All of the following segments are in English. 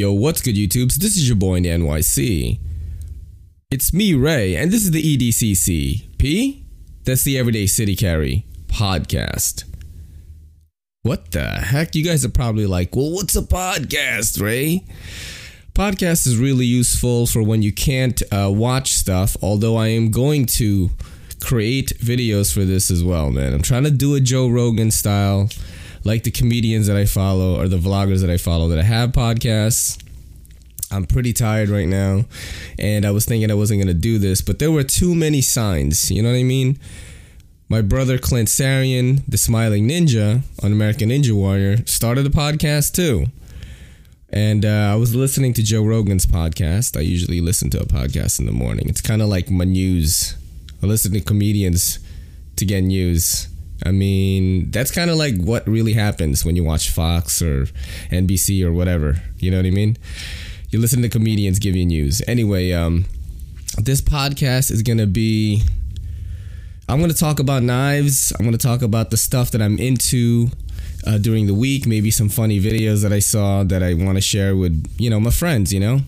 Yo, what's good, YouTubes? This is your boy in the NYC. It's me, Ray, and this is the EDCC. P? That's the Everyday City Carry podcast. What the heck? You guys are probably like, well, what's a podcast, Ray? Podcast is really useful for when you can't uh, watch stuff, although I am going to create videos for this as well, man. I'm trying to do a Joe Rogan style like the comedians that I follow or the vloggers that I follow that I have podcasts. I'm pretty tired right now, and I was thinking I wasn't gonna do this, but there were too many signs. You know what I mean? My brother Clint Sarian, the Smiling Ninja on American Ninja Warrior, started a podcast too. And uh, I was listening to Joe Rogan's podcast. I usually listen to a podcast in the morning. It's kind of like my news. I listen to comedians to get news. I mean, that's kind of like what really happens when you watch Fox or NBC or whatever. You know what I mean? You listen to comedians give you news. Anyway, um, this podcast is gonna be. I'm gonna talk about knives. I'm gonna talk about the stuff that I'm into uh, during the week. Maybe some funny videos that I saw that I want to share with you know my friends. You know,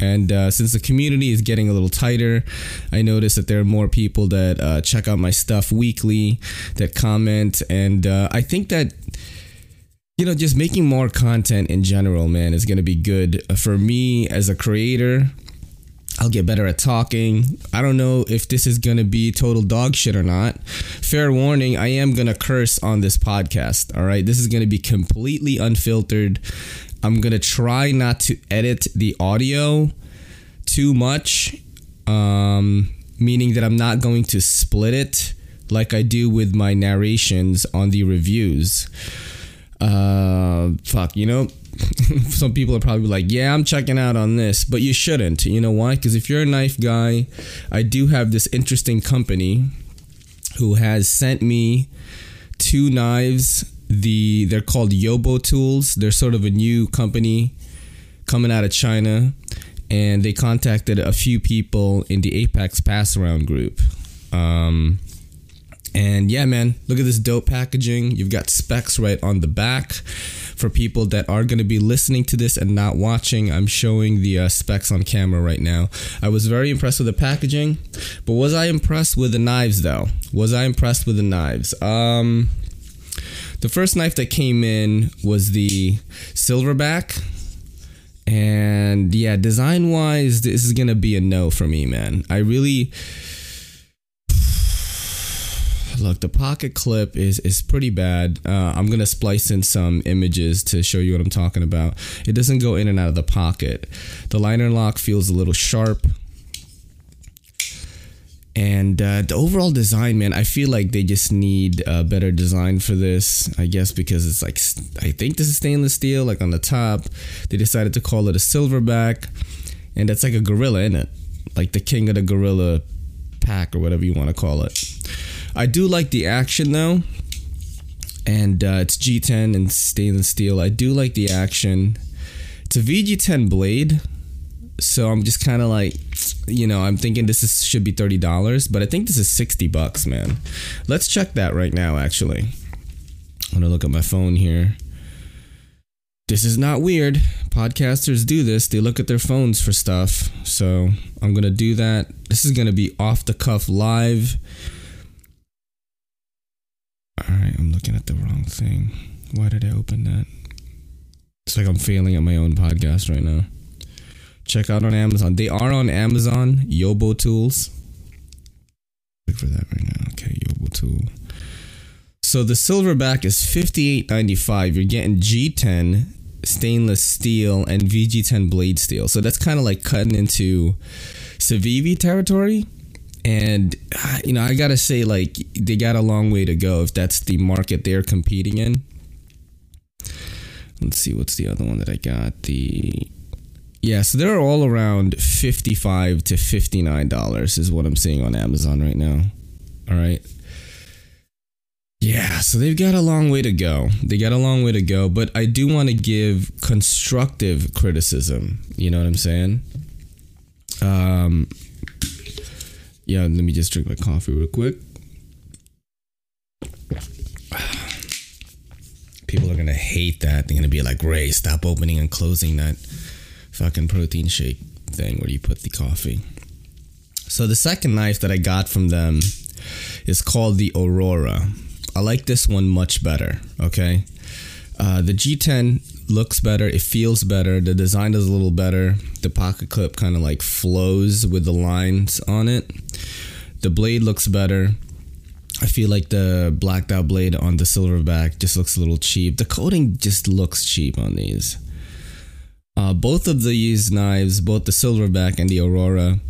and uh, since the community is getting a little tighter, I notice that there are more people that uh, check out my stuff weekly, that comment, and uh, I think that you know just making more content in general, man, is going to be good for me as a creator. I'll get better at talking. I don't know if this is gonna be total dog shit or not. Fair warning, I am gonna curse on this podcast. All right, this is gonna be completely unfiltered. I'm gonna try not to edit the audio too much, um, meaning that I'm not going to split it like I do with my narrations on the reviews. Uh, fuck, you know, some people are probably like, yeah, I'm checking out on this, but you shouldn't. You know why? Because if you're a knife guy, I do have this interesting company who has sent me two knives. The they're called Yobo Tools. They're sort of a new company coming out of China, and they contacted a few people in the Apex Pass Around group. Um, and yeah, man, look at this dope packaging. You've got specs right on the back. For people that are going to be listening to this and not watching, I'm showing the uh, specs on camera right now. I was very impressed with the packaging, but was I impressed with the knives though? Was I impressed with the knives? Um, the first knife that came in was the Silverback. And yeah, design wise, this is gonna be a no for me, man. I really look the pocket clip is is pretty bad uh, i'm gonna splice in some images to show you what i'm talking about it doesn't go in and out of the pocket the liner lock feels a little sharp and uh, the overall design man i feel like they just need a better design for this i guess because it's like i think this is stainless steel like on the top they decided to call it a silverback and that's like a gorilla in it like the king of the gorilla pack or whatever you want to call it I do like the action though, and uh, it's G10 and stainless steel. I do like the action. It's a VG10 blade, so I'm just kind of like, you know, I'm thinking this is, should be thirty dollars, but I think this is sixty bucks, man. Let's check that right now. Actually, I'm gonna look at my phone here. This is not weird. Podcasters do this. They look at their phones for stuff. So I'm gonna do that. This is gonna be off the cuff live. All right, I'm looking at the wrong thing. Why did I open that? It's like I'm failing at my own podcast right now. Check out on Amazon. They are on Amazon. Yobo Tools. Look for that right now. Okay, Yobo Tool. So the silverback is $58.95. You're getting G10 stainless steel and VG10 blade steel. So that's kind of like cutting into Civivi territory and uh, you know i gotta say like they got a long way to go if that's the market they're competing in let's see what's the other one that i got the yeah so they're all around 55 to 59 dollars is what i'm seeing on amazon right now. All right. Yeah so they've got a long way to go. They got a long way to go but i do want to give constructive criticism you know what i'm saying? Um yeah, let me just drink my coffee real quick. People are gonna hate that. They're gonna be like, Ray, stop opening and closing that fucking protein shake thing where you put the coffee. So the second knife that I got from them is called the Aurora. I like this one much better. Okay, uh, the G10 looks better. It feels better. The design is a little better. The pocket clip kind of like flows with the lines on it. The blade looks better. I feel like the blacked out blade on the silverback just looks a little cheap. The coating just looks cheap on these. Uh, both of these knives, both the silverback and the Aurora,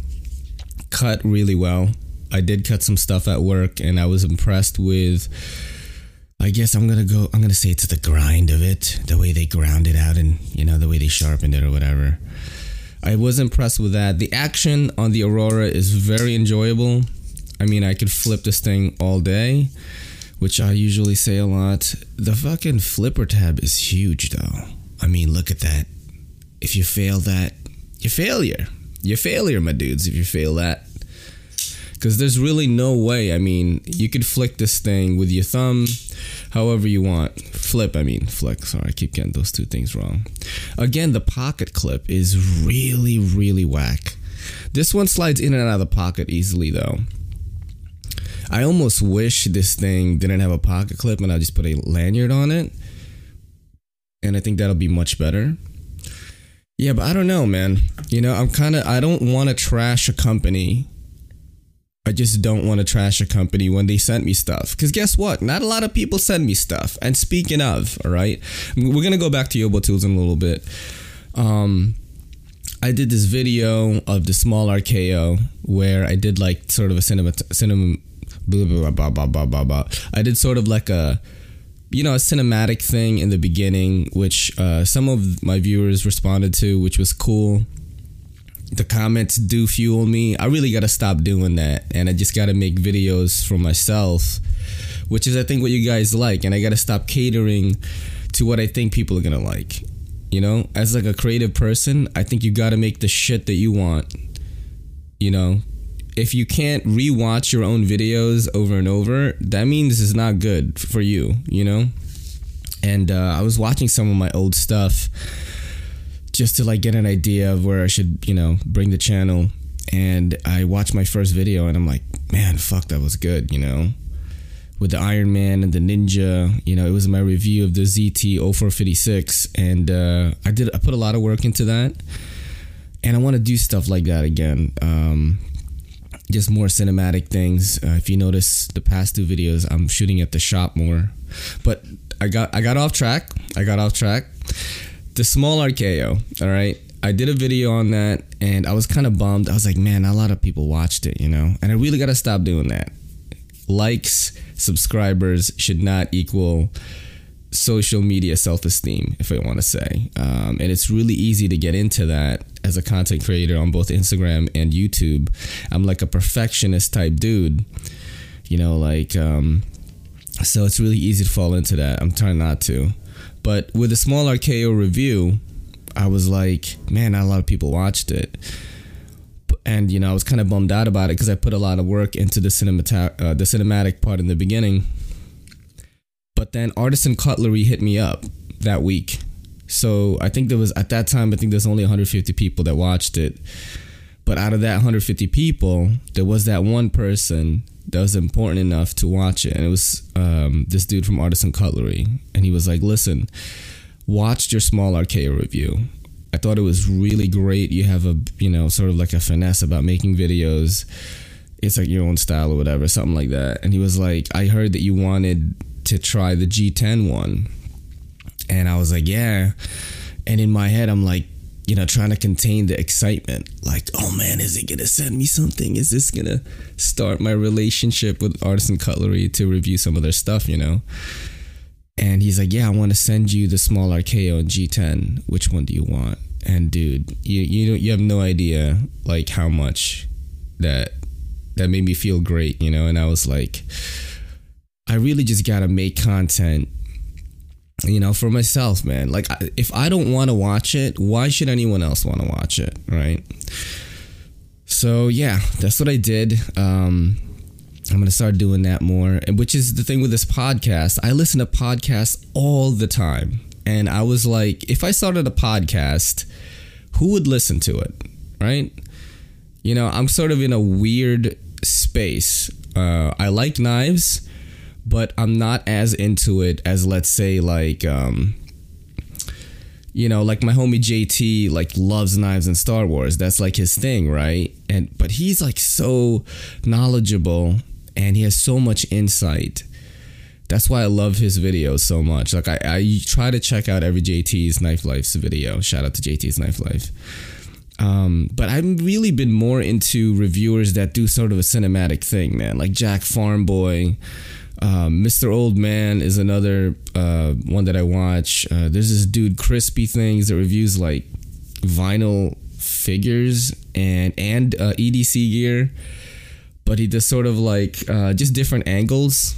cut really well. I did cut some stuff at work, and I was impressed with. I guess I'm gonna go. I'm gonna say it's the grind of it, the way they ground it out, and you know the way they sharpened it or whatever. I was impressed with that. The action on the Aurora is very enjoyable. I mean, I could flip this thing all day, which I usually say a lot. The fucking flipper tab is huge, though. I mean, look at that. If you fail that, you failure. You're failure, my dudes. If you fail that, because there's really no way. I mean, you could flick this thing with your thumb, however you want. Flip, I mean, flick. Sorry, I keep getting those two things wrong. Again, the pocket clip is really, really whack. This one slides in and out of the pocket easily, though. I almost wish this thing didn't have a pocket clip and I just put a lanyard on it. And I think that'll be much better. Yeah, but I don't know, man. You know, I'm kind of, I don't want to trash a company. I just don't want to trash a company when they sent me stuff. Because guess what? Not a lot of people send me stuff. And speaking of, all right, we're going to go back to Yobo Tools in a little bit. Um, I did this video of the small RKO where I did like sort of a cinema, cinema, blah, blah, blah, blah, blah, blah, blah. I did sort of like a, you know, a cinematic thing in the beginning, which uh, some of my viewers responded to, which was cool. The comments do fuel me. I really got to stop doing that. And I just got to make videos for myself, which is, I think, what you guys like. And I got to stop catering to what I think people are to like. You know, as like a creative person, I think you got to make the shit that you want. You know, if you can't rewatch your own videos over and over, that means it's not good for you, you know? And uh, I was watching some of my old stuff just to like get an idea of where I should, you know, bring the channel. And I watched my first video and I'm like, man, fuck, that was good, you know? With the Iron Man and the Ninja, you know, it was my review of the ZT 0456. And uh, I did, I put a lot of work into that. And I want to do stuff like that again. Um, just more cinematic things. Uh, if you notice the past two videos, I'm shooting at the shop more. But I got I got off track. I got off track. The small RKO, all right. I did a video on that and I was kind of bummed. I was like, man, a lot of people watched it, you know? And I really got to stop doing that. Likes, subscribers should not equal social media self esteem, if I want to say. Um, and it's really easy to get into that as a content creator on both Instagram and YouTube. I'm like a perfectionist type dude, you know, like, um, so it's really easy to fall into that. I'm trying not to. But with a small RKO review, I was like, man, not a lot of people watched it. And you know, I was kind of bummed out about it because I put a lot of work into the cinematic, uh, the cinematic part in the beginning but then Artisan Cutlery hit me up that week. So I think there was at that time I think there's only 150 people that watched it. But out of that 150 people, there was that one person that was important enough to watch it, and it was um, this dude from Artisan Cutlery, and he was like, "Listen, watched your small RKO review. I thought it was really great. You have a you know sort of like a finesse about making videos. It's like your own style or whatever, something like that." And he was like, "I heard that you wanted to try the G10 one. And I was like, yeah. And in my head, I'm like, you know, trying to contain the excitement. Like, oh man, is it gonna send me something? Is this gonna start my relationship with Artisan Cutlery to review some of their stuff, you know? And he's like, yeah, I want to send you the small RKO and G10. Which one do you want? And dude, you you you have no idea like how much that that made me feel great, you know. And I was like, I really just gotta make content you know for myself man like if i don't want to watch it why should anyone else want to watch it right so yeah that's what i did um i'm gonna start doing that more which is the thing with this podcast i listen to podcasts all the time and i was like if i started a podcast who would listen to it, right? You know, I'm sort of in a weird space. Uh, I like knives, but I'm not as into it as let's say like um, you know, like my homie JT like loves knives and Star Wars. That's like his thing, right? And but he's like so knowledgeable and he has so much insight. That's why I love his videos so much. Like I, I try to check out every JT's Knife Life's video. Shout out to JT's Knife Life. Um, but I've really been more into reviewers that do sort of a cinematic thing, man. Like Jack Farmboy, um, Mr. Old Man is another uh, one that I watch. Uh, there's this dude Crispy Things that reviews like vinyl figures and and uh, EDC gear, but he does sort of like uh, just different angles.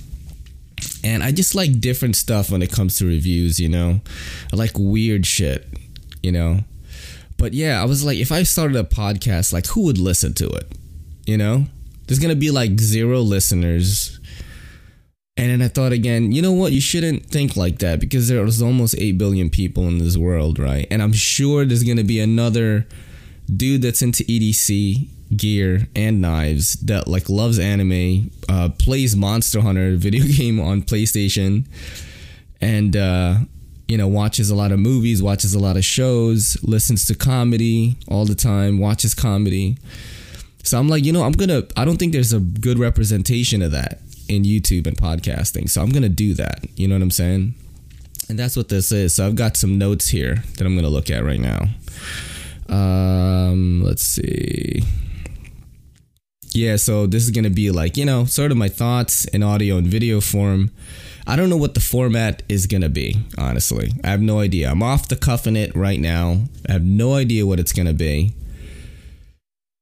And I just like different stuff when it comes to reviews, you know. I like weird shit, you know. But yeah, I was like, if I started a podcast, like who would listen to it? You know, there's gonna be like zero listeners and then I thought again, you know what? You shouldn't think like that because there's almost 8 billion people in this world, right? And I'm sure there's going to be another dude that's into EDC gear and knives that like loves anime, uh, plays Monster Hunter video game on PlayStation, and uh, you know watches a lot of movies, watches a lot of shows, listens to comedy all the time, watches comedy. So I'm like, you know, I'm gonna. I don't think there's a good representation of that in YouTube and podcasting. So I'm going to do that. You know what I'm saying? And that's what this is. So I've got some notes here that I'm going to look at right now. Um, let's see. Yeah, so this is going to be like, you know, sort of my thoughts in audio and video form. I don't know what the format is going to be, honestly. I have no idea. I'm off the cuff in it right now. I have no idea what it's going to be.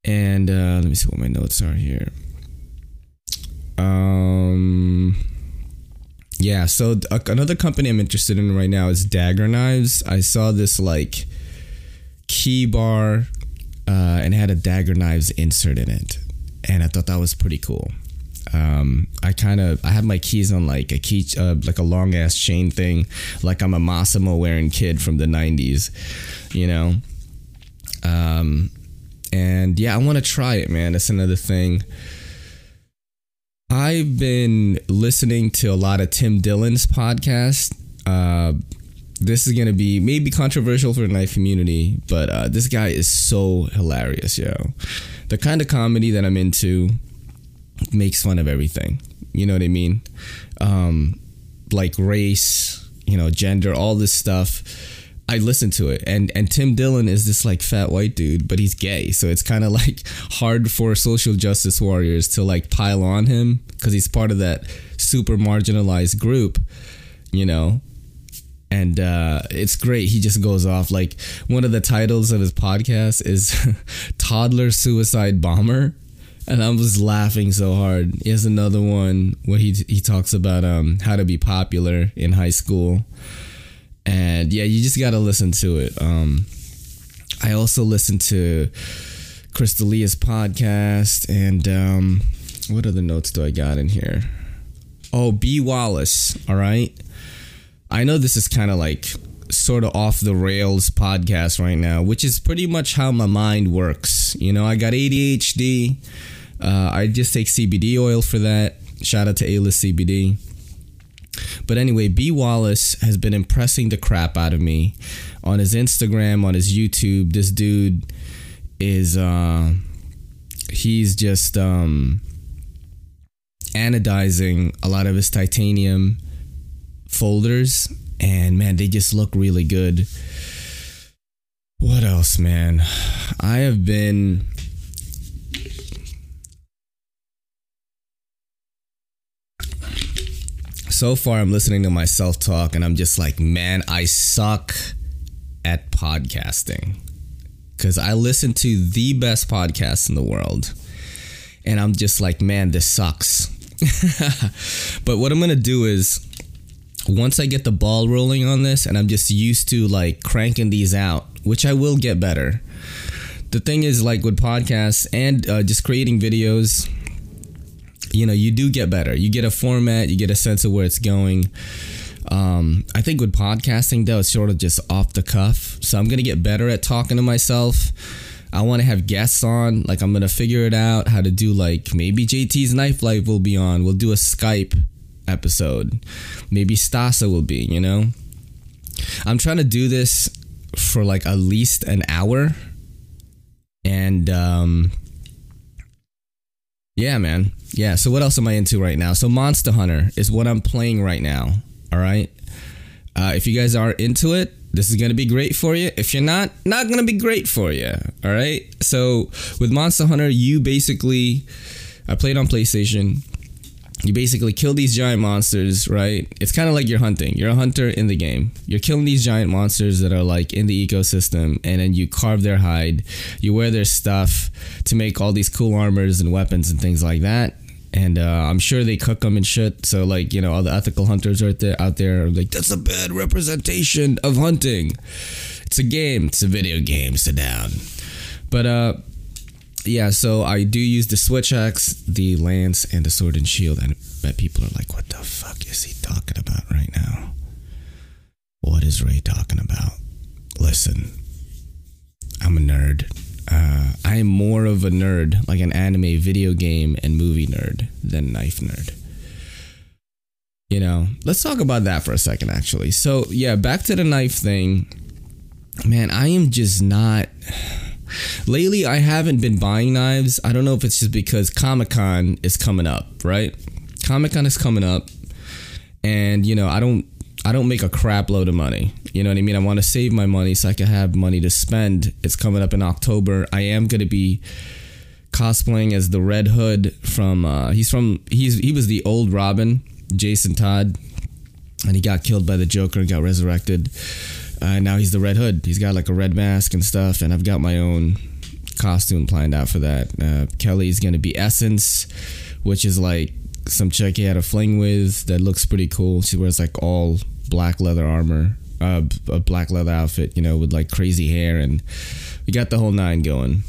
And uh, let me see what my notes are here. Um, yeah. So another company I'm interested in right now is Dagger Knives. I saw this like key bar, uh, and had a Dagger Knives insert in it, and I thought that was pretty cool. Um, I kind of I have my keys on like a key uh, like a long ass chain thing, like I'm a Massimo wearing kid from the '90s, you know. Um, and yeah, I want to try it, man. That's another thing. I've been listening to a lot of Tim Dillon's podcast. Uh, this is gonna be maybe controversial for the knife community, but uh, this guy is so hilarious, yo. The kind of comedy that I'm into makes fun of everything. You know what I mean? Um, like race, you know, gender, all this stuff I listen to it, and and Tim Dillon is this like fat white dude, but he's gay, so it's kind of like hard for social justice warriors to like pile on him because he's part of that super marginalized group, you know. And uh, it's great. He just goes off like one of the titles of his podcast is "Toddler Suicide Bomber," and I was laughing so hard. He has another one where he he talks about um how to be popular in high school and yeah, you just gotta listen to it. Um, I also listen to Chris D'Elia's podcast, and um, what other notes do I got in here? Oh, B Wallace. All right. I know this is kind of like sort of off the rails podcast right now, which is pretty much how my mind works. You know, I got ADHD. Uh, I just take CBD oil for that. Shout out to A List CBD. But anyway, B Wallace has been impressing the crap out of me on his Instagram, on his YouTube. This dude is uh he's just um anodizing a lot of his titanium folders and man, they just look really good. What else, man? I have been so far I'm listening to myself talk and I'm just like, man, I suck at podcasting. Cause I listen to the best podcasts in the world. And I'm just like, man, this sucks. but what I'm gonna do is once I get the ball rolling on this and I'm just used to like cranking these out, which I will get better. The thing is, like with podcasts and uh, just creating videos, you know you do get better you get a format you get a sense of where it's going Um, I think with podcasting though, it's sort of just off the cuff. So I'm gonna get better at talking to myself. I want to have guests on. Like I'm gonna figure it out how to do like maybe JT's Knife Life will be on. We'll do a Skype episode. Maybe Stasa will be. You know. I'm trying to do this for like at least an hour, and um, yeah, man. Yeah. So what else am I into right now? So Monster Hunter is what I'm playing right now. All right. Uh, if you guys are into it, this is to be great for you. If you're not, not to be great for you. All right. So with Monster Hunter, you basically, I played on PlayStation. You basically kill these giant monsters, right? It's kind of like you're hunting. You're a hunter in the game. You're killing these giant monsters that are like in the ecosystem, and then you carve their hide. You wear their stuff to make all these cool armors and weapons and things like that and uh, I'm sure they cook them and shit. So like you know, all the ethical hunters out there out there are like, that's a bad representation of hunting. It's a game. It's a video game. Sit down. But uh, yeah. So I do use the switch axe, the lance, and the sword and shield. And I bet people are like, what the fuck is he talking about right now? What is Ray talking about? Listen, I'm a nerd. Uh, I am more of a nerd, like an anime, video game, and movie nerd than knife nerd. You know, let's talk about that for a second, actually. So, yeah, back to the knife thing. Man, I am just not. Lately, I haven't been buying knives. I don't know if it's just because Comic Con is coming up, right? Comic Con is coming up, and you know, I don't I don't make a crap load of money. You know what I mean? I want to save my money so I can have money to spend. It's coming up in October. I am going to be cosplaying as the Red Hood from uh, he's from he's he was the old Robin, Jason Todd, and he got killed by the Joker and got resurrected. Uh, now he's the Red Hood. He's got like a red mask and stuff, and I've got my own costume planned out for that. Uh, Kelly's to be Essence, which is like some chick he had a fling with that looks pretty cool. She wears like all black leather armor, uh, a black leather outfit, you know, with like crazy hair, and we got the whole nine going.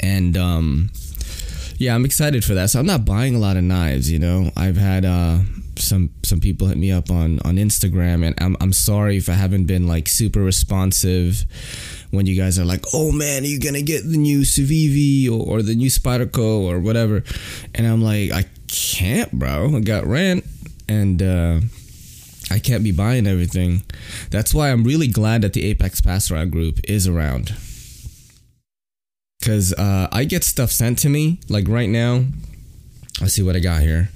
And um, yeah, I'm excited for that. So I'm not buying a lot of knives, you know. I've had uh, some some people hit me up on on Instagram, and I'm I'm sorry if I haven't been like super responsive when you guys are like, "Oh man, are you gonna get the new Civivi or, or the new Spyderco or whatever?" And I'm like, I can't, bro. I got rent, and uh, I can't be buying everything. That's why I'm really glad that the Apex Pass group is around. Cause uh, I get stuff sent to me. Like right now, let's see what I got here.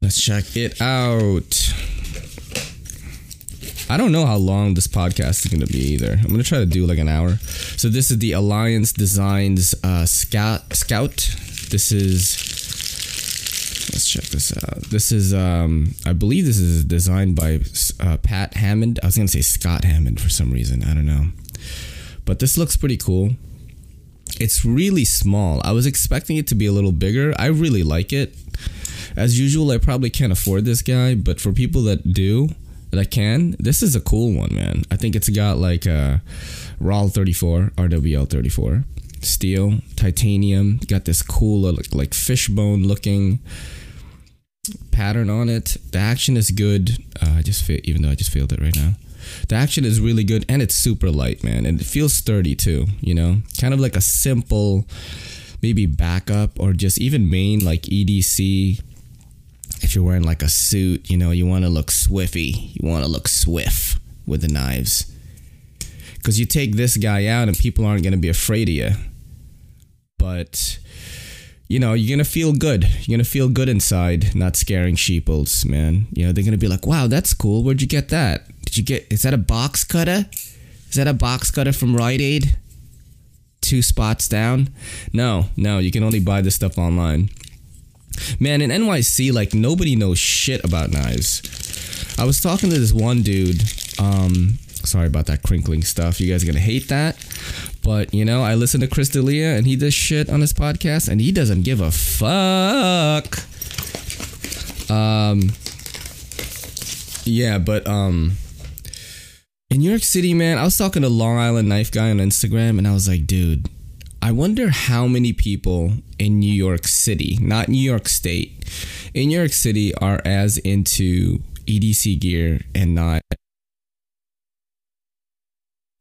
Let's check it out. I don't know how long this podcast is going to be either. I'm going to try to do like an hour. So this is the Alliance Designs uh, Scout. Scout. This is let's check this out. This is, um, I believe this is designed by uh, Pat Hammond. I was gonna say Scott Hammond for some reason. I don't know, but this looks pretty cool. It's really small. I was expecting it to be a little bigger. I really like it. As usual, I probably can't afford this guy, but for people that do, that can, this is a cool one, man. I think it's got like a RAL 34, RWL 34 steel, titanium. Got this cool like, like fishbone looking pattern on it. The action is good. Uh, I just feel, even though I just failed it right now. The action is really good and it's super light, man, and it feels sturdy too. You know, kind of like a simple, maybe backup or just even main like EDC. If you're wearing like a suit, you know, you want to look swiffy. You want to look swift with the knives. Because you take this guy out and people aren't going to be afraid of you. But you know, you're gonna feel good. You're gonna feel good inside, not scaring sheeples, man. You know, they're gonna be like, "Wow, that's cool. Where'd you get that? Did you get? Is that a box cutter? Is that a box cutter from Rite Aid? Two spots down? No, no. You can only buy this stuff online. Man, in NYC, like nobody knows shit about knives. I was talking to this one dude. Um, sorry about that crinkling stuff. You guys are gonna hate that. But you know, I listen to Chris D'Elia and he does shit on his podcast and he doesn't give a fuck. Um Yeah, but um in New York City, man, I was talking to Long Island Knife Guy on Instagram and I was like, dude, I wonder how many people in New York City, not New York State, in New York City are as into EDC gear and not.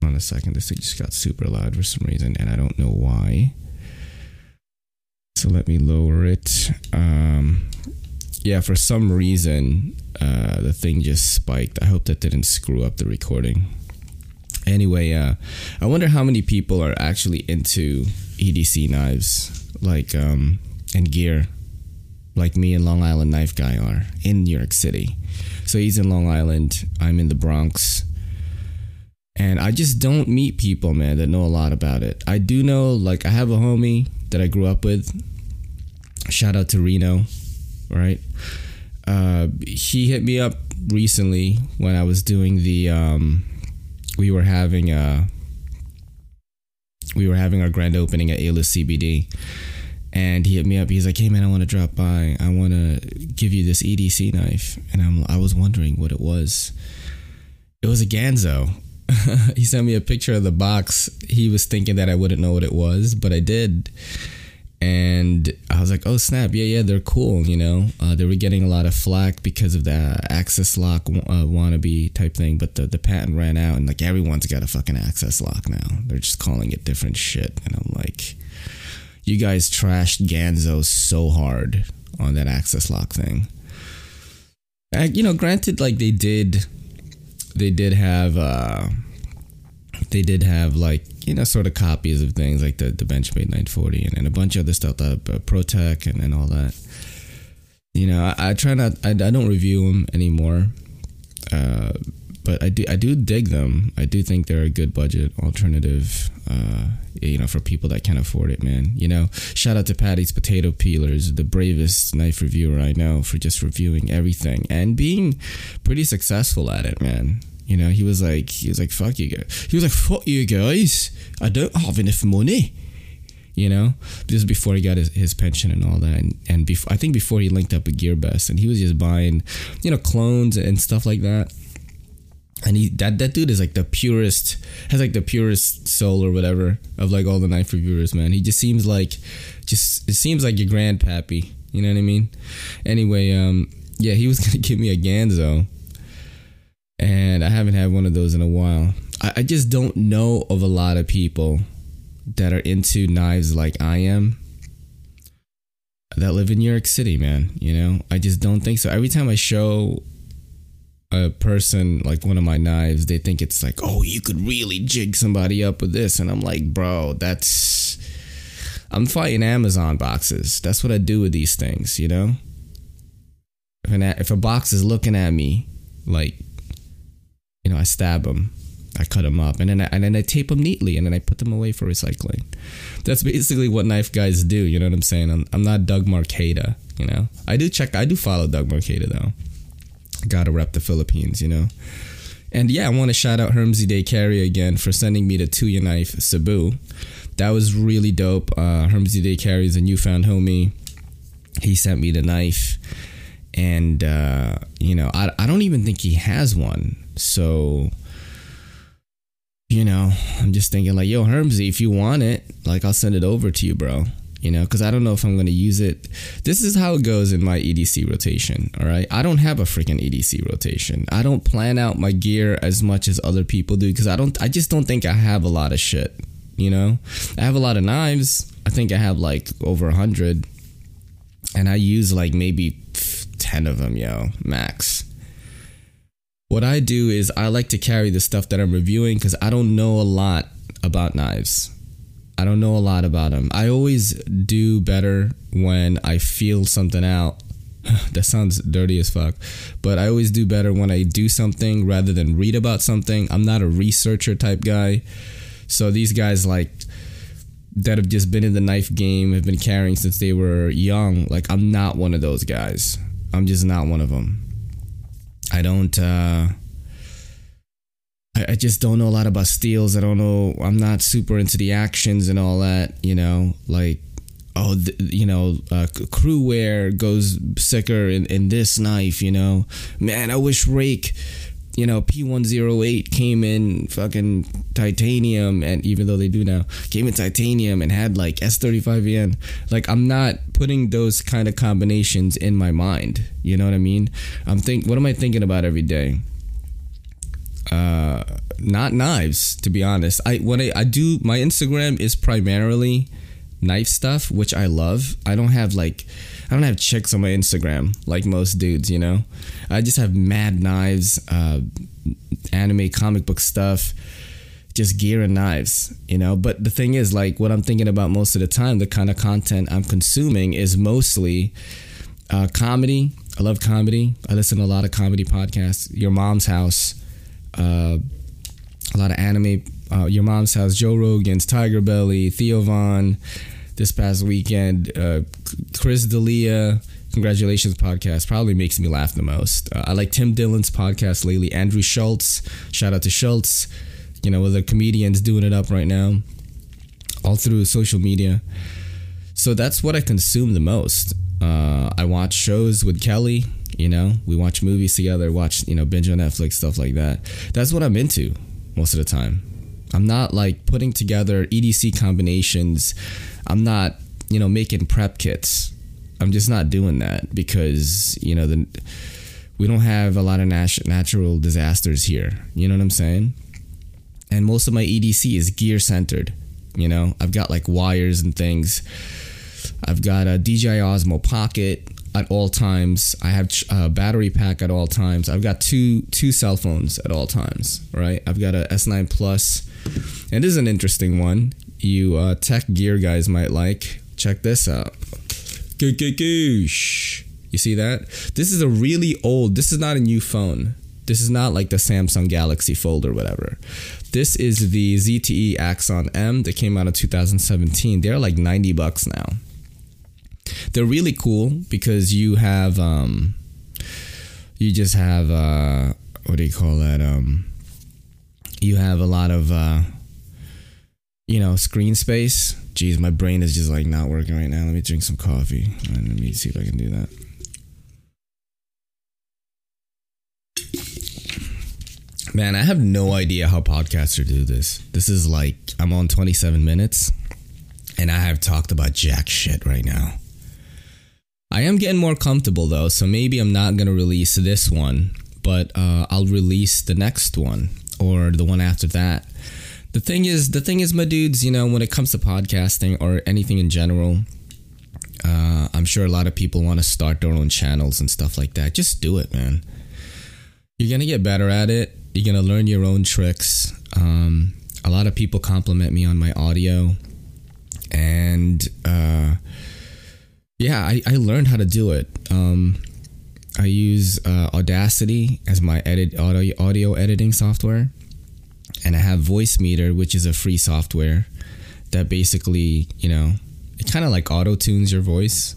On a second, this thing just got super loud for some reason, and I don't know why. So let me lower it. Um, yeah, for some reason, uh, the thing just spiked. I hope that didn't screw up the recording. Anyway, uh, I wonder how many people are actually into EDC knives, like um, and gear, like me and Long Island Knife Guy are in New York City. So he's in Long Island. I'm in the Bronx. And I just don't meet people, man, that know a lot about it. I do know, like, I have a homie that I grew up with. Shout out to Reno, right? Uh, he hit me up recently when I was doing the. Um, we were having a. We were having our grand opening at Ayla CBD, and he hit me up. He's like, "Hey man, I want to drop by. I want to give you this EDC knife." And I'm, I was wondering what it was. It was a Ganzo. he sent me a picture of the box. He was thinking that I wouldn't know what it was, but I did. And I was like, oh snap, yeah, yeah, they're cool. You know, uh, they were getting a lot of flack because of the axis lock uh, wannabe type thing, but the, the patent ran out, and like everyone's got a fucking axis lock now. They're just calling it different shit, and I'm like, you guys trashed Ganzo so hard on that axis lock thing. you know, granted, like they did they did have uh they did have like you know sort of copies of things like the the Benchmade 940 and, and a bunch of other stuff that uh, ProTech and, and all that. You know, I, I try not I, I don't review them anymore. Uh, but I do I do dig them. I do think they're a good budget alternative. Uh, you know, for people that can't afford it, man. You know, shout out to Patty's Potato Peelers, the bravest knife reviewer I know for just reviewing everything and being pretty successful at it, man. You know, he was like, he was like, fuck you guys. He was like, fuck you guys. I don't have enough money. You know, this is before he got his, his pension and all that, and, and before I think before he linked up with GearBest, and he was just buying, you know, clones and stuff like that and he that that dude is like the purest has like the purest soul or whatever of like all the knife reviewers man he just seems like just it seems like your grandpappy you know what i mean anyway um yeah he was gonna give me a ganzo and i haven't had one of those in a while I, I just don't know of a lot of people that are into knives like i am that live in new york city man you know i just don't think so every time i show a person like one of my knives, they think it's like, oh, you could really jig somebody up with this, and I'm like, bro, that's I'm fighting Amazon boxes. That's what I do with these things, you know. If an if a box is looking at me, like, you know, I stab them, I cut them up, and then I, and then I tape them neatly, and then I put them away for recycling. That's basically what knife guys do. You know what I'm saying? I'm I'm not Doug Marcaida. You know, I do check. I do follow Doug Marcaida though gotta rep the Philippines, you know. And yeah, I want to shout out Hermsy Day Carry again for sending me the Tuya knife Cebu. That was really dope. Uh, Hermsy Day Carry is a newfound homie. He sent me the knife, and uh, you know, I I don't even think he has one. So, you know, I'm just thinking like, yo, Hermsy, if you want it, like, I'll send it over to you, bro you know, because I don't know if I'm going to use it. This is how it goes in my EDC rotation. All right. I don't have a freaking EDC rotation. I don't plan out my gear as much as other people do because I don't, I just don't think I have a lot of shit. You know, I have a lot of knives. I think I have like over a hundred and I use like maybe 10 of them, yo, max. What I do is I like to carry the stuff that I'm reviewing because I don't know a lot about knives. I don't know a lot about them. I always do better when I feel something out. that sounds dirty as fuck. But I always do better when I do something rather than read about something. I'm not a researcher type guy. So these guys like that have just been in the knife game have been carrying since they were young. Like I'm not one of those guys. I'm just not one of them. I don't uh I, I just don't know a lot about steels. I don't know. I'm not super into the actions and all that. You know, like oh, you know, uh, CruWear goes sicker in, in this knife, you know. Man, I wish Rake you know, P108 came in fucking titanium, and even though they do now, came in titanium and had like S35VN. Like, I'm not putting those kind of combinations in my mind. You know what I mean? I'm think, what am I thinking about every day? Uh, not knives, to be honest. I when I, I do my Instagram is primarily knife stuff, which I love. I don't have like I don't have chicks on my Instagram like most dudes, you know. I just have mad knives, uh, anime, comic book stuff, just gear and knives, you know. But the thing is, like, what I'm thinking about most of the time, the kind of content I'm consuming is mostly uh, comedy. I love comedy. I listen to a lot of comedy podcasts. Your Mom's House, uh, a lot of anime. Uh, Your Mom's House, Joe Rogan's, Tiger Belly, Theo Von this past weekend. Uh, Chris D'Elia, congratulations podcast, probably makes me laugh the most. Uh, I like Tim Dillon's podcast lately. Andrew Schulz, shout out to Schulz. You know, the comedians doing it up right now, all through social media. So that's what I consume the most. Uh, I watch shows with Kelly. You know, we watch movies together, watch you know binge on Netflix stuff like that. That's what I'm into most of the time. I'm not like putting together EDC combinations I'm not, you know, making prep kits. I'm just not doing that because, you know, the we don't have a lot of nat- natural disasters here. You know what I'm saying? And most of my EDC is gear centered. You know, I've got like wires and things. I've got a DJI Osmo Pocket at all times. I have a battery pack at all times. I've got two two cell phones at all times. Right? I've got a S9 Plus, and this is an interesting one you uh, tech gear guys might like. Check this out. Goosh. You see that? This is a really old, this is not a new phone. This is not like the Samsung Galaxy Fold or whatever. This is the ZTE Axon M that came out in 2017. They're like 90 bucks now. They're really cool because you have um you just have uh what do you call that? Um you have a lot of uh you know, screen space. Jeez, my brain is just like not working right now. Let me drink some coffee. Let me see if I can do that. Man, I have no idea how podcasters do this. This is like I'm on 27 minutes and I have talked about jack shit right now. I am getting more comfortable though, so maybe I'm not gonna release this one, but uh, I'll release the next one or the one after that the thing is, the thing is, my dudes, you know, when it comes to podcasting or anything in general, uh, I'm sure a lot of people want to start their own channels and stuff like that. Just do it, man. You're gonna get better at it. You're gonna learn your own tricks. Um, a lot of people compliment me on my audio, and uh, yeah, I, I learned how to do it. Um, I use uh, Audacity as my edit audio audio editing software and I have Voicemeeter, which is a free software that basically, you know, it kind of like auto tunes your voice.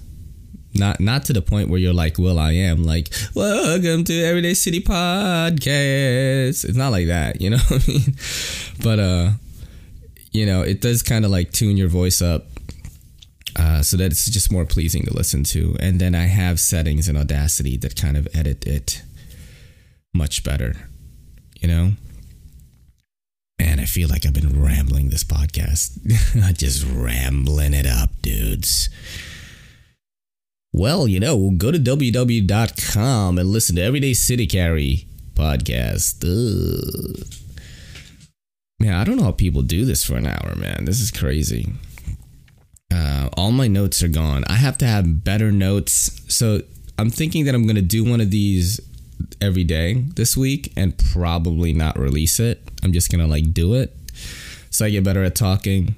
Not not to the point where you're like well, I am like welcome to Everyday City Podcast. It's not like that, you know what I mean? But uh, you know, it does kind of like tune your voice up uh, so that it's just more pleasing to listen to. And then I have settings in Audacity that kind of edit it much better, you know? And I feel like I've been rambling this podcast. Just rambling it up, dudes. Well, you know, go to www.com and listen to Everyday City Carry podcast. Ugh. Man, I don't know how people do this for an hour, man. This is crazy. Uh, all my notes are gone. I have to have better notes. So I'm thinking that I'm going to do one of these every day this week and probably not release it. I'm just gonna like do it so I get better at talking.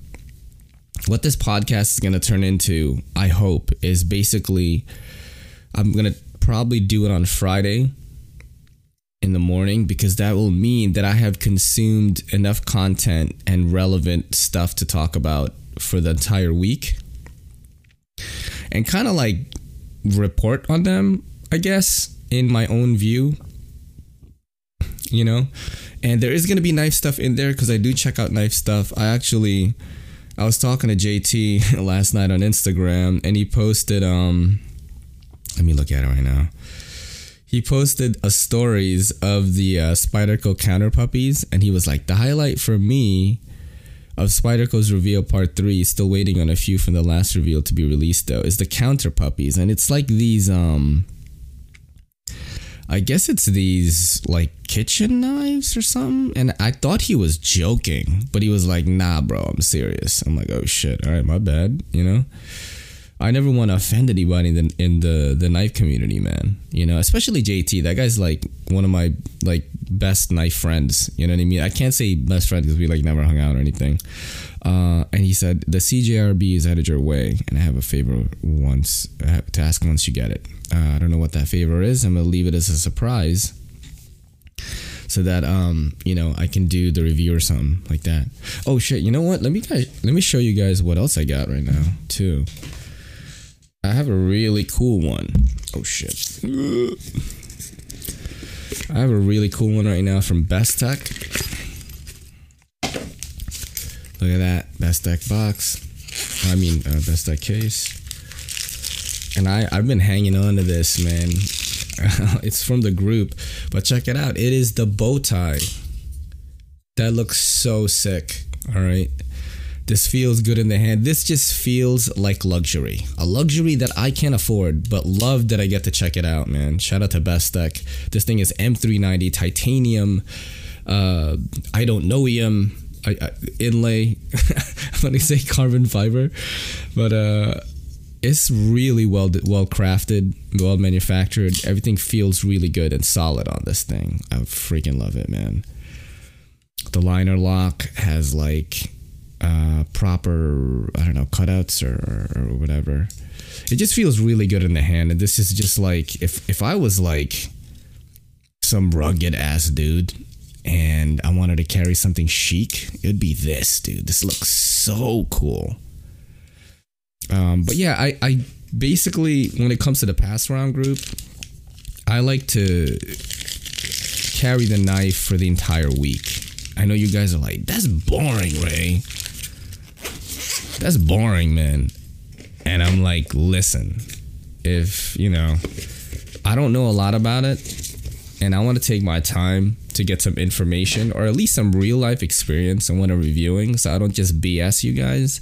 What this podcast is gonna turn into, I hope, is basically I'm gonna probably do it on Friday in the morning because that will mean that I have consumed enough content and relevant stuff to talk about for the entire week and kind of like report on them, I guess in my own view you know? And there is to be knife stuff in there because i do check out knife stuff. I actually i was talking to jt last night on instagram and he posted um let me look at it right now. He posted a stories of the uh, Spyderco counter puppies, and he was like, the highlight for me of Spyderco's reveal part three, still waiting on a few from the last reveal to be released though, is the counter puppies, and it's like these um. I guess it's these like kitchen knives or something. And I thought he was joking, but he was like, nah, bro, I'm serious. I'm like, oh shit, all right, my bad, you know? I never want to offend anybody in the, in the the knife community, man. You know, especially JT. That guy's like one of my like best knife friends. You know what I mean? I can't say best friend because we like never hung out or anything. Uh, and he said the CJRB is headed your way, and I have a favor once to ask once you get it. Uh, I don't know what that favor is. I'm gonna leave it as a surprise so that um you know I can do the review or something like that. Oh shit! You know what? Let me guys let me show you guys what else I got right now too. I have a really cool one. Oh shit. I have a really cool one right now from Bestech. Look at that. Bestech box. I mean, uh, Bestech case. And I, I've been hanging on to this, man. it's from the group. But check it out. It is the bow tie. That looks so sick. All right. This feels good in the hand. This just feels like luxury. A luxury that I can't afford, but love that I get to check it out, man. Shout out to Bestech. This thing is M390 titanium. Uh, I don't know EM I, I, inlay. Let me say carbon fiber, but uh, it's really well well crafted, well manufactured. Everything feels really good and solid on this thing. I freaking love it, man. The liner lock has like uh, proper, I don't know, cutouts or, or whatever. It just feels really good in the hand. And this is just like, if, if I was like some rugged ass dude and I wanted to carry something chic, it would be this, dude. This looks so cool. Um, but yeah, I, I basically, when it comes to the pass around group, I like to carry the knife for the entire week. I know you guys are like, that's boring, Ray that's boring, man. And I'm like, listen, if, you know, I don't know a lot about it and I want to take my time to get some information or at least some real life experience on what I'm reviewing so I don't just BS you guys.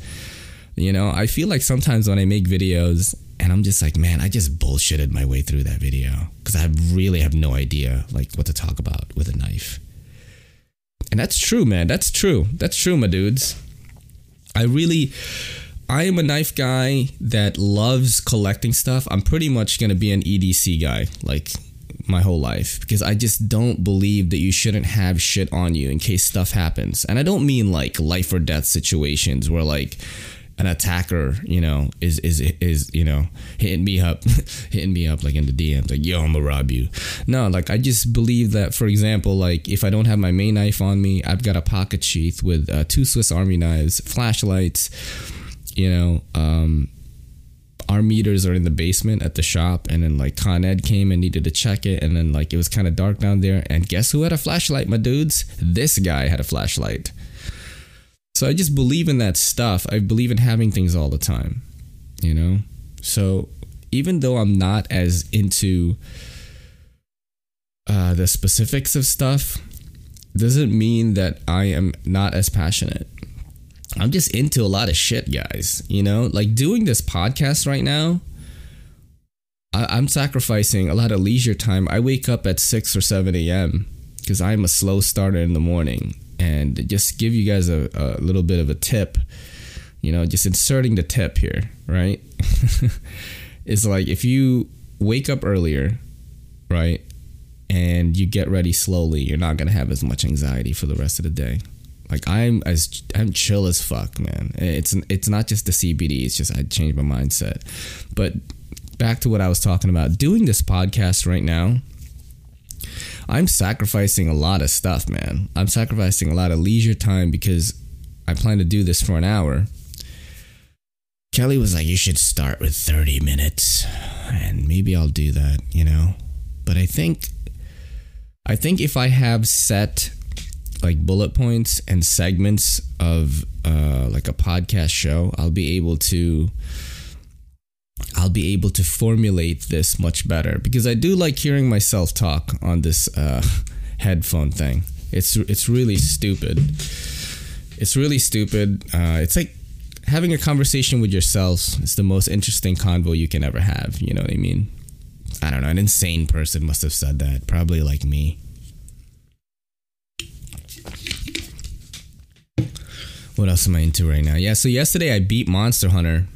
You know, I feel like sometimes when I make videos and I'm just like, man, I just bullshitted my way through that video because I really have no idea like what to talk about with a knife. And that's true, man. That's true. That's true, my dudes. I really I am a knife guy that loves collecting stuff. I'm pretty much going to be an EDC guy like my whole life because I just don't believe that you shouldn't have shit on you in case stuff happens. And I don't mean like life or death situations where like an attacker, you know, is is is you know hitting me up, hitting me up like in the DMs, like yo, I'm gonna rob you. No, like I just believe that, for example, like if I don't have my main knife on me, I've got a pocket sheath with uh, two Swiss Army knives, flashlights, you know. Um, our meters are in the basement at the shop and then like Con Ed came and needed to check it and then like it was kind of dark down there and guess who had a flashlight my dudes this guy had a flashlight so I just believe in that stuff. I believe in having things all the time, you know? So even though I'm not as into uh, the specifics of stuff, doesn't mean that I am not as passionate. I'm just into a lot of shit, guys. You know, like doing this podcast right now, I- am sacrificing a lot of leisure time. I wake up at 6 or 7 a.m. because I'm a slow starter in the morning and just give you guys a, a little bit of a tip you know just inserting the tip here right? It's like if you wake up earlier right and you get ready slowly you're not gonna have as much anxiety for the rest of the day. Like i'm as i'm chill as fuck man. It's it's not just the cbd it's just i changed my mindset. But back to what i was talking about doing this podcast right now I'm sacrificing a lot of stuff, man. I'm sacrificing a lot of leisure time because I plan to do this for an hour. Kelly was like, You should start with 30 minutes. And maybe I'll do that, you know? But I think. I think if I have set like bullet points and segments of uh, like a podcast show, I'll be able to I'll be able to formulate this much better because I do like hearing myself talk on this uh, headphone thing. It's it's really stupid. It's really stupid. Uh, it's like having a conversation with yourself. It's the most interesting convo you can ever have. You know what I mean? I don't know. An insane person must have said that. Probably like me. What else am I into right now? Yeah, so yesterday I beat Monster Hunter.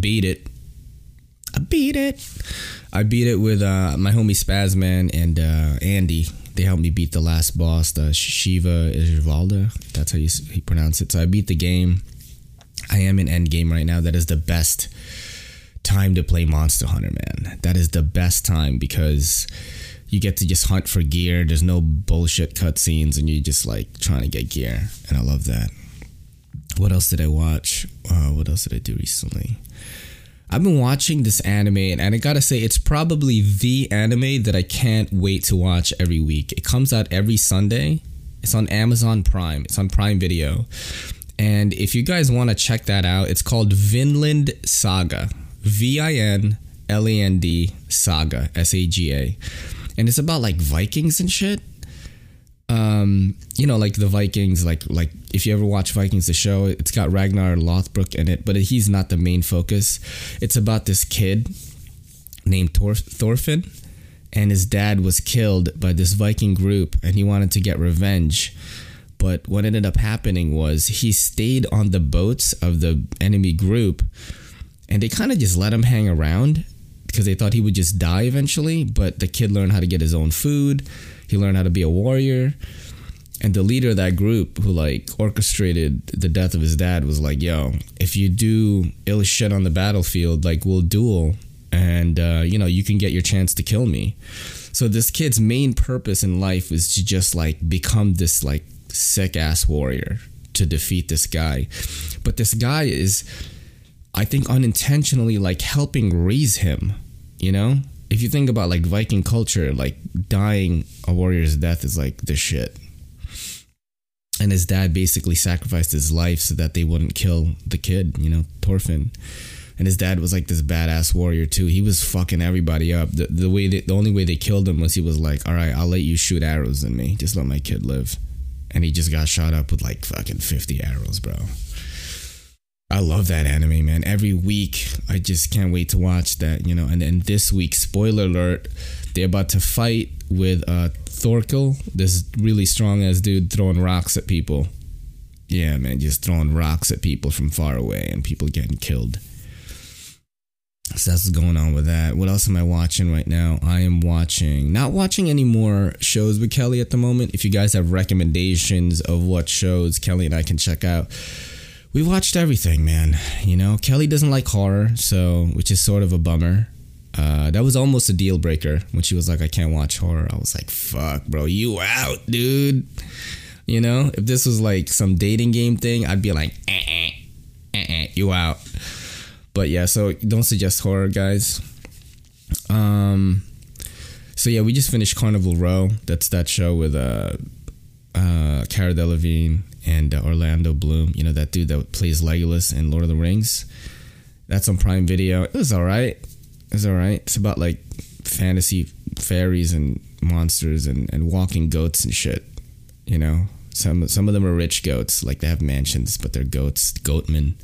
Beat it. I beat it. I beat it with uh, my homie Spazman and uh, Andy. They helped me beat the last boss, the Shiva Isvalda. That's how you, you pronounce it. So I beat the game. I am in end game right now. That is the best time to play Monster Hunter, man. That is the best time because you get to just hunt for gear. There's no bullshit cutscenes, and you're just like trying to get gear, and I love that. What else did I watch? Uh, what else did I do recently? I've been watching this anime, and I gotta say, it's probably the anime that I can't wait to watch every week. It comes out every Sunday. It's on Amazon Prime. It's on Prime Video. And if you guys want to check that out, it's called Vinland Saga. V I N L A N D Saga. S A G A and it's about like Vikings and shit. Um, you know, like the Vikings, like like if you ever watch Vikings, the show, it's got Ragnar Lothbrok in it, but he's not the main focus. It's about this kid named Thor- Thorfinn, and his dad was killed by this Viking group, and he wanted to get revenge. But what ended up happening was he stayed on the boats of the enemy group, and they kind of just let him hang around because they thought he would just die eventually. But the kid learned how to get his own food. He learned how to be a warrior. And the leader of that group, who like orchestrated the death of his dad, was like, "Yo, if you do ill shit on the battlefield, like we'll duel, and uh, you know you can get your chance to kill me." So this kid's main purpose in life was to just like become this like sick ass warrior to defeat this guy. But this guy is, I think, unintentionally like helping raise him you know? If you think about like Viking culture, like dying a warrior's death is like the shit. And his dad basically sacrificed his life so that they wouldn't kill the kid, you know, Thorfinn. And his dad was like this badass warrior too. He was fucking everybody up. The, the way they, the only way they killed him was he was like, "All right, I'll let you shoot arrows in me. Just let my kid live." And he just got shot up with like fucking 50 arrows, bro. I love that anime, man. Every week, I just can't wait to watch that, you know. And then this week, spoiler alert, they're about to fight with uh, Thorkell, this really strong ass dude throwing rocks at people. Yeah, man, just throwing rocks at people from far away and people getting killed. So that's what's going on with that. What else am I watching right now? I am watching, not watching any more shows with Kelly at the moment. If you guys have recommendations of what shows Kelly and I can check out, we watched everything, man. You know, Kelly doesn't like horror, so which is sort of a bummer. Uh, that was almost a deal breaker when she was like, "I can't watch horror." I was like, "Fuck, bro, you out, dude." You know, if this was like some dating game thing, I'd be like, eh, eh, eh, eh, "You out." But yeah, so don't suggest horror, guys. Um, so yeah, we just finished Carnival Row. That's that show with uh, uh, Cara Delevingne and uh, Orlando Bloom. You know that dude that plays Legolas in Lord of the Rings. That's on Prime Video. It was all right. It was all right. It's about like fantasy fairies and monsters and, and walking goats and shit. You know, some some of them are rich goats, like they have mansions, but they're goats, goatmen.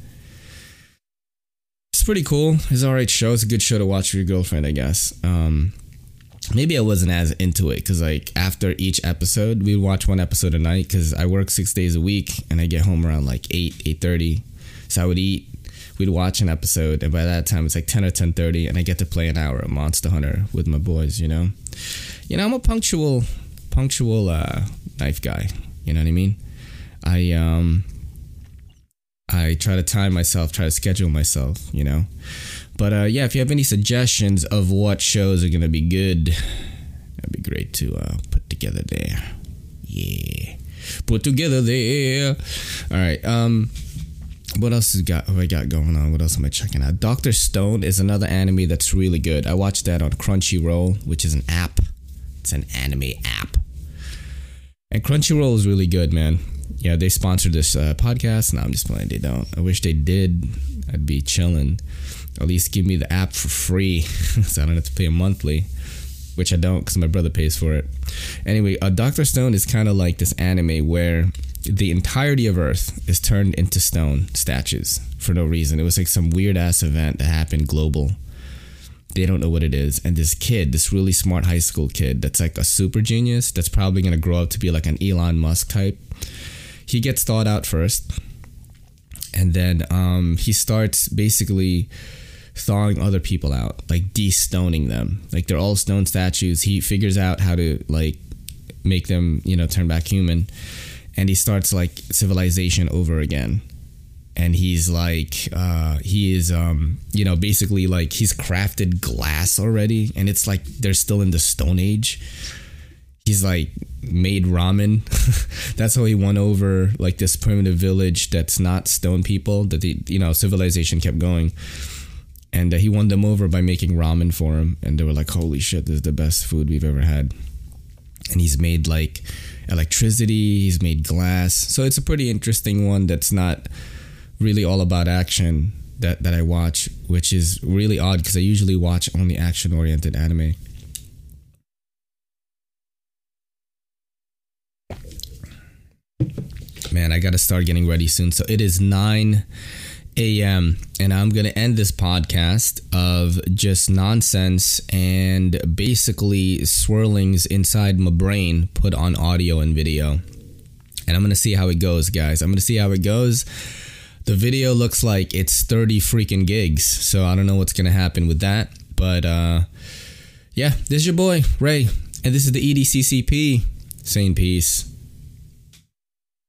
It's pretty cool. It's all right show. It's a good show to watch with your girlfriend, I guess. Um, maybe I wasn't as into it because like after each episode, we'd watch one episode a night because I work six days a week and I get home around like eight eight thirty. So I would eat, we'd watch an episode, and by that time it's like ten or ten thirty, and I get to play an hour of Monster Hunter with my boys. You know, you know I'm a punctual punctual uh, knife guy. You know what I mean? I um I try to time myself, try to schedule myself. You know. But uh, yeah, if you have any suggestions of what shows are gonna be good, that'd be great to uh, put together there. Yeah, put together there. All right. Um, what else has got have I got going on? What else am I checking out? Doctor Stone is another anime that's really good. I watched that on Crunchyroll, which is an app. It's an anime app. And Crunchyroll is really good, man. yeah, they sponsored this uh, podcast. No, I'm just playing. They don't. I wish they did. I'd be chilling. At least give me the app for free, so I don't have to pay a monthly, which I don't because my brother pays for it. Anyway, uh, Doctor Stone is kind of like this anime where the entirety of Earth is turned into stone statues for no reason. It was like some weird ass event that happened global. They don't know what it is. And this kid, this really smart high school kid that's like a super genius, that's probably going to grow up to be like an Elon Musk type, he gets thawed out first. And then um, he starts basically thawing other people out, like de-stoning them. Like they're all stone statues. He figures out how to like make them, you know, turn back human. And he starts like civilization over again. And he's like, uh, he is, um, you know, basically like he's crafted glass already, and it's like they're still in the Stone Age. He's like made ramen. that's how he won over like this primitive village that's not stone people. That the you know civilization kept going and uh, he won them over by making ramen for him and they were like holy shit this is the best food we've ever had. And he's made like electricity he's made glass. So it's a pretty interesting one that's not really all about action that, that i watch which is really odd because i usually watch only action oriented anime. Man i gotta start getting ready soon. So it is 9 a.m. and I'm going to end this podcast of just nonsense and basically swirlings inside my brain put on audio and video. And I'm going to see how it goes, guys. I'm going to see how it goes. The video looks like it's 30 freaking gigs, so I don't know what's going to happen with that. But uh yeah, this is your boy, Ray, and this is the EDCCP saying peace.